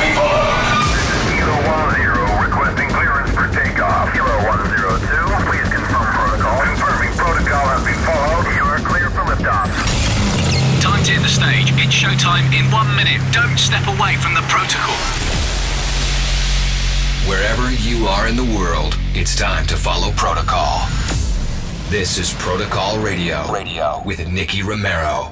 be followed. Kilo 10 requesting clearance for takeoff. Kilo 102, please confirm protocol. Confirming protocol has been followed. You are clear for liftoff. Time to hit the stage. It's showtime in one minute. Don't step away from the protocol. Wherever you are in the world, it's time to follow protocol. This is Protocol Radio. Radio with Nicky Romero.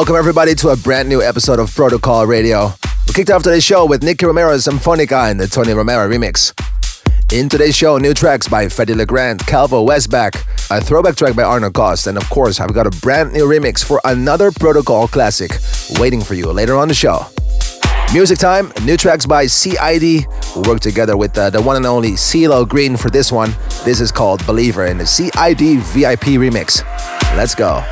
Welcome everybody to a brand new episode of Protocol Radio. We kicked off today's show with Nicky Romero's Symphonica and the Tony Romera remix. In today's show, new tracks by Fedde Le Grand, Calvo Westback, a throwback track by Arno Cost, and of course, I've got a brand new remix for another Protocol classic waiting for you later on the show. Music time, new tracks by CID. We work together with uh, the one and only CeeLo Green for this one. This is called Believer in the CID VIP remix. Let's go.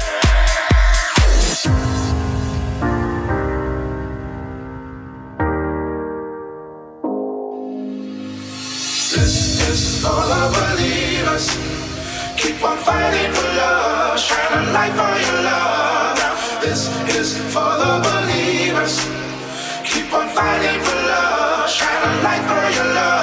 Believers. Keep on fighting for love, shine a light for your love. This is for the believers. Keep on fighting for love, shine a light for your love.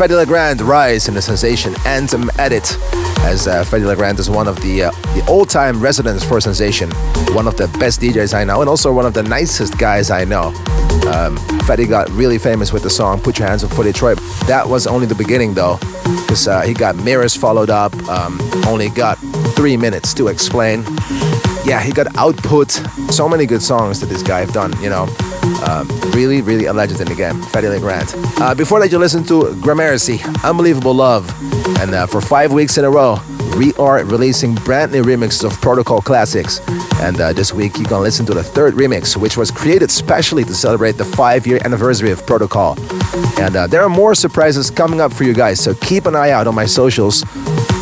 Fedde Le Grand Rise in the Sensation Anthem edit, as uh, Fedde Le Grand is one of the uh, the all-time residents for Sensation, one of the best DJs I know, and also one of the nicest guys I know. Um, Fedde got really famous with the song "Put Your Hands Up for Detroit." That was only the beginning, though, because uh, he got Mirrors followed up. Um, only got three minutes to explain. Yeah, he got output. So many good songs that this guy have done. You know, um, really, really a legend in the game, Fedde Le Grand. Uh, before that, you listen to Gramercy, Unbelievable Love. And uh, for five weeks in a row, we are releasing brand new remixes of Protocol classics. And uh, this week, you can listen to the third remix, which was created specially to celebrate the five year anniversary of Protocol. And uh, there are more surprises coming up for you guys, so keep an eye out on my socials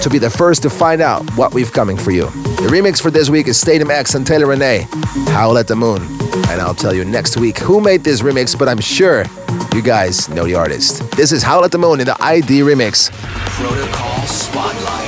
to be the first to find out what we've coming for you. The remix for this week is Stadiumx and Taylr Renee, Howl at the Moon. And I'll tell you next week who made this remix, but I'm sure you guys know the artist. This is Howl at the Moon in the ID remix. Protocol Spotlight.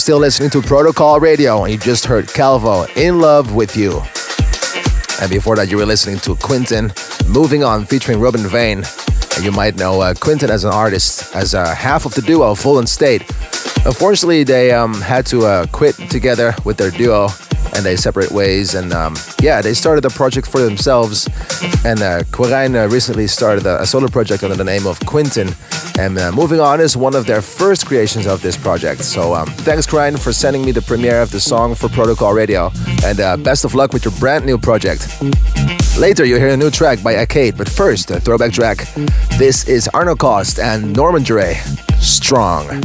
Still listening to Protocol Radio, and you just heard Calvo in love with you. And before that, you were listening to Quinton, Moving On, featuring Robin Vane. And you might know uh, Quinton as an artist, as a half of the duo, Volt and State. Unfortunately, they um, had to uh, quit together with their duo and they separate ways. And um, yeah, they started a project for themselves. And uh, uh, recently started a, a, solo project under the name of Quinton. And uh, Moving On is one of their first creations of this project. So um, thanks, Quirijn, for sending me the premiere of the song for Protocol Radio. And uh, best of luck with your brand new project. Later, you'll hear a new track by Arcade, but first, a throwback track. This is Arno Cost and Norman Doray, Strong.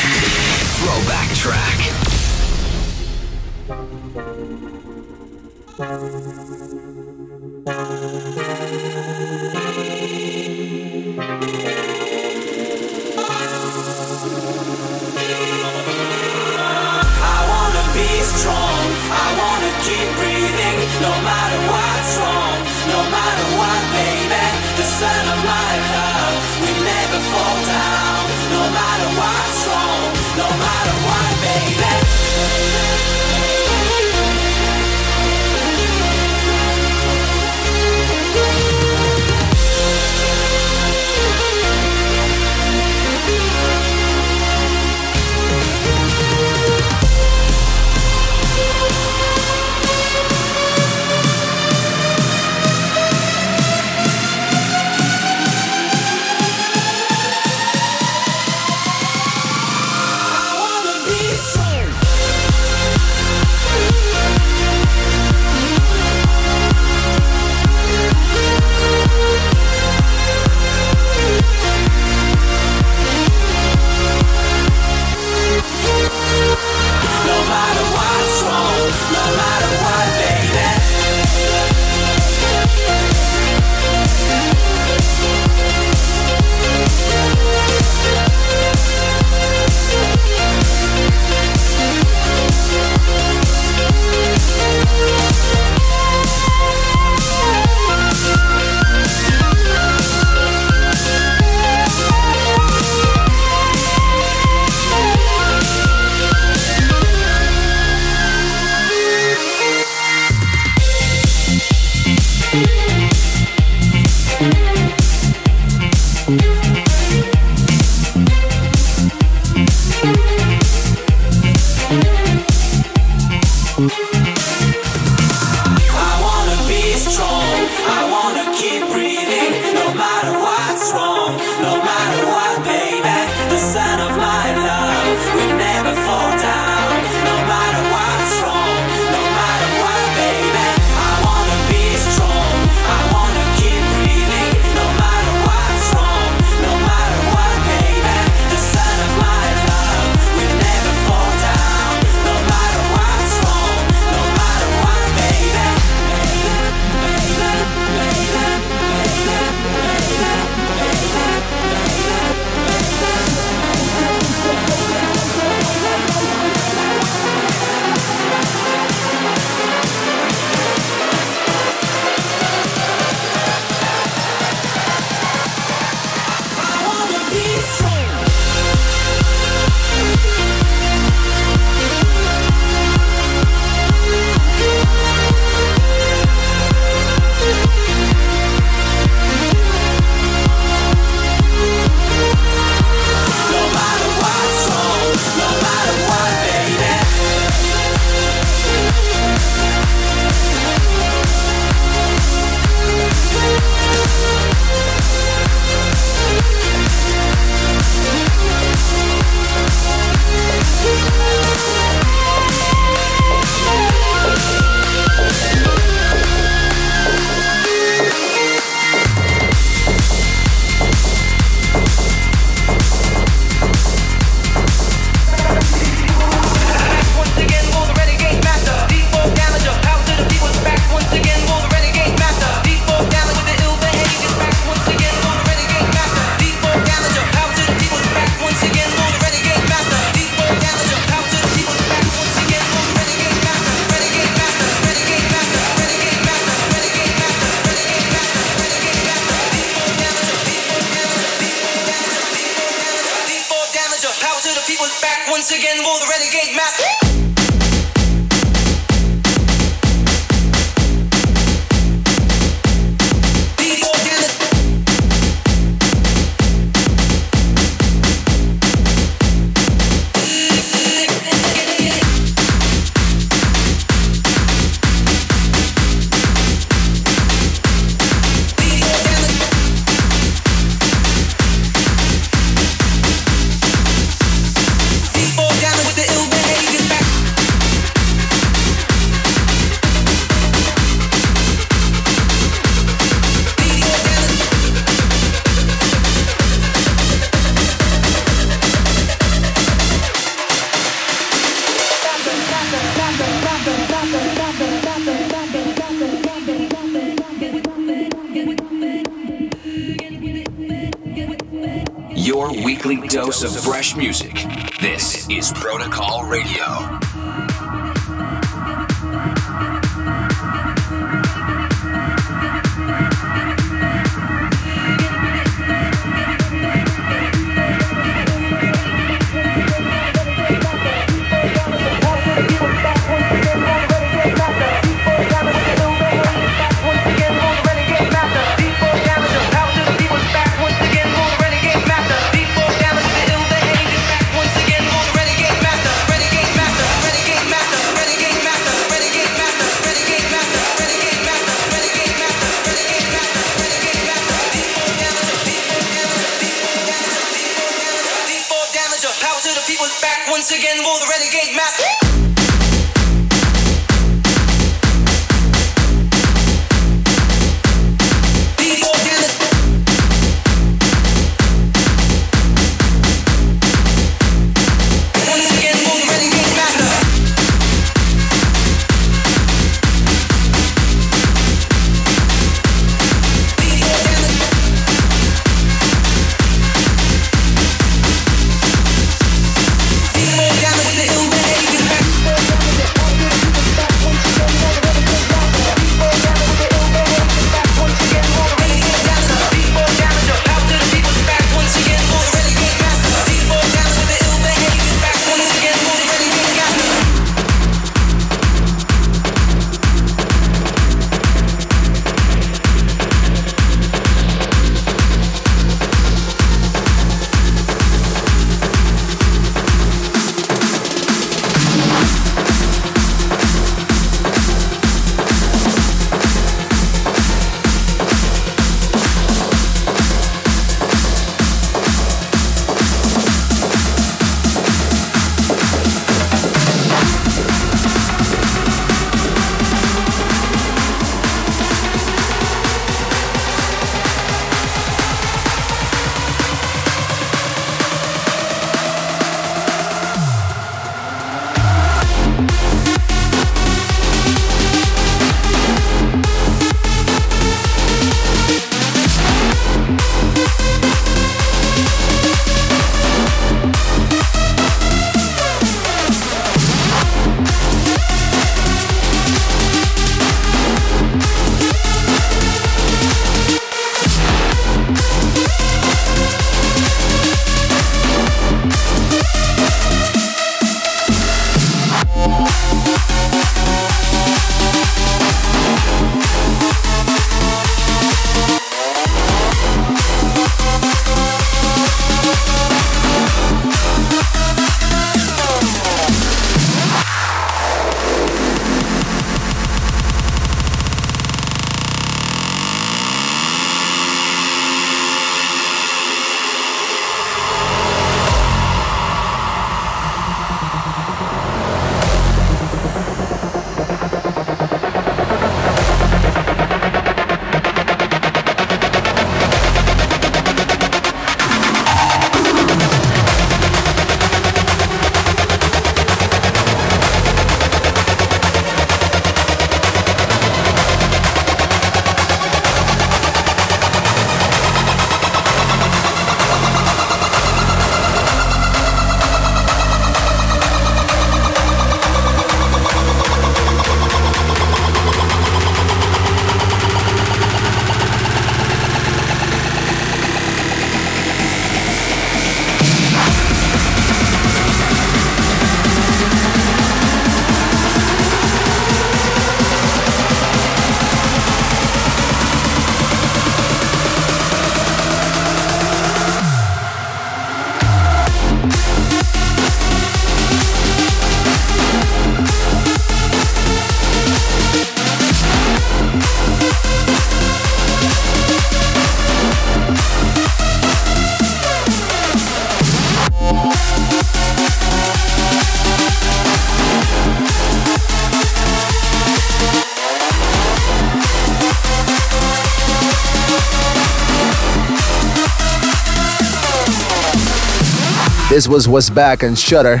Was Was Back and Shutter.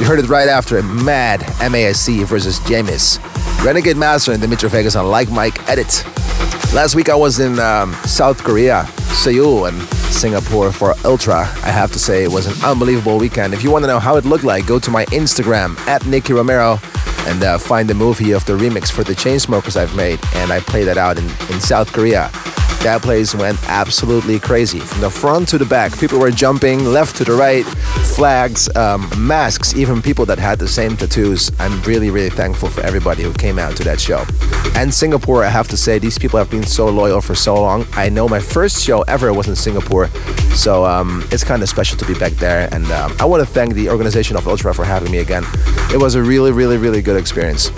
You heard it right after it. Mad MASC versus Jamis. Renegade Master and Dimitri Vegas on Like Mike Edit. Last week I was in um, South Korea, Seoul, and Singapore for Ultra. I have to say it was an unbelievable weekend. If you want to know how it looked like, go to my Instagram at Nicky Romero and uh, find the movie of the remix for the Chainsmokers I've made. And I played that out in, in South Korea. That place went absolutely crazy. From the front to the back, people were jumping left to the right, flags, um, masks, even people that had the same tattoos. I'm really, really thankful for everybody who came out to that show. And Singapore, I have to say, these people have been so loyal for so long. I know my first show ever was in Singapore, so um, it's kind of special to be back there. And um, I want to thank the organization of Ultra for having me again. It was a really, really, really good experience.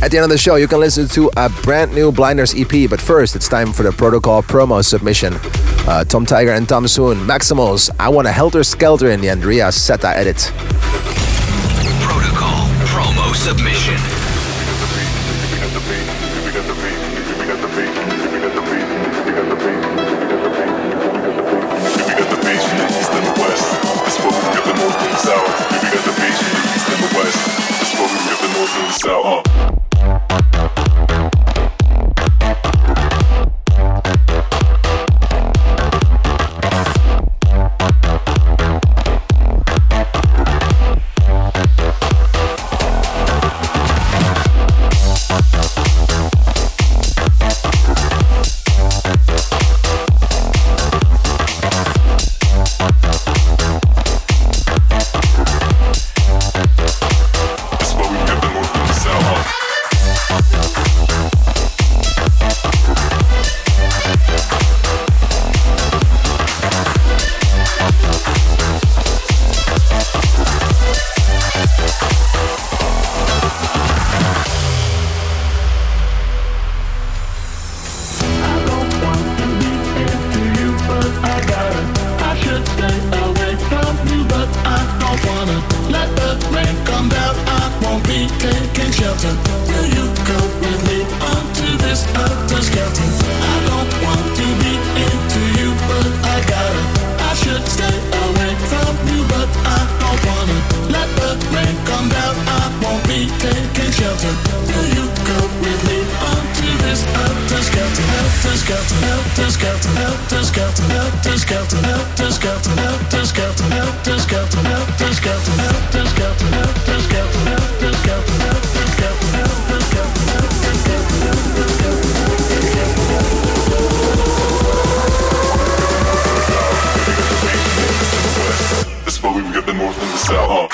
At the end of the show, you can listen to a brand new Blinders EP, but first, it's time for the protocol promo submission. Uh, Tom Tiger and Tom Soon, Maximals, I Want a Helter Skelter in the Andrea Seta edit. Protocol promo submission. That's why we got the north and the south,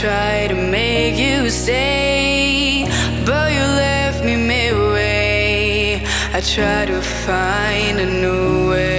try to make you stay, but you left me midway. I try to find a new way.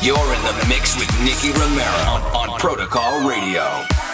You're in the mix with Nicky Romero on, on Protocol Radio.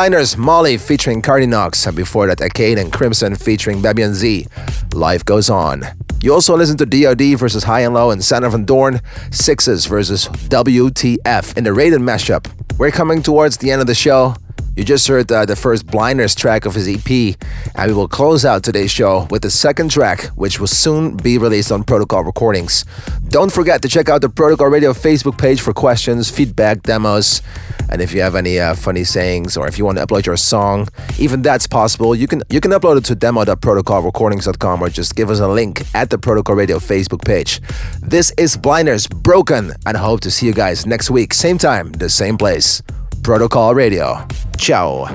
Heard Blinders Molly featuring Cardi Knox, and before that, Arcade and Crimson featuring Baby and Z. Life goes on. You also listen to DOD versus High and Low and Sander Van Doorn, Sixes versus WTF in the Raiden mashup. We're coming towards the end of the show. You just heard uh, the first Blinders track of his EP, and we will close out today's show with the second track, which will soon be released on Protocol Recordings. Don't forget to check out the Protocol Radio Facebook page for questions, feedback, demos, and if you have any uh, funny sayings or if you want to upload your song, even that's possible. You can you can upload it to demo.protocolrecordings.com or just give us a link at the Protocol Radio Facebook page. This is Blinders Broken, and I hope to see you guys next week, same time, the same place. Protocol Radio. Ciao.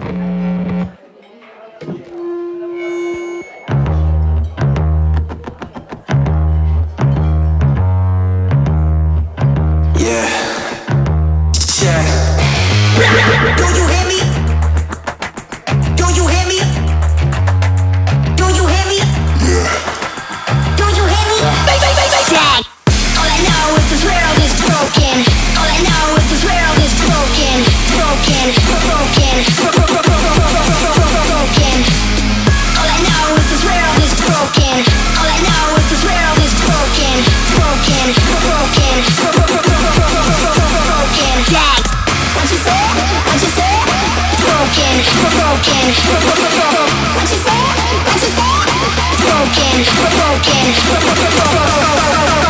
Broken. What you say? What you say? Broken. Broken.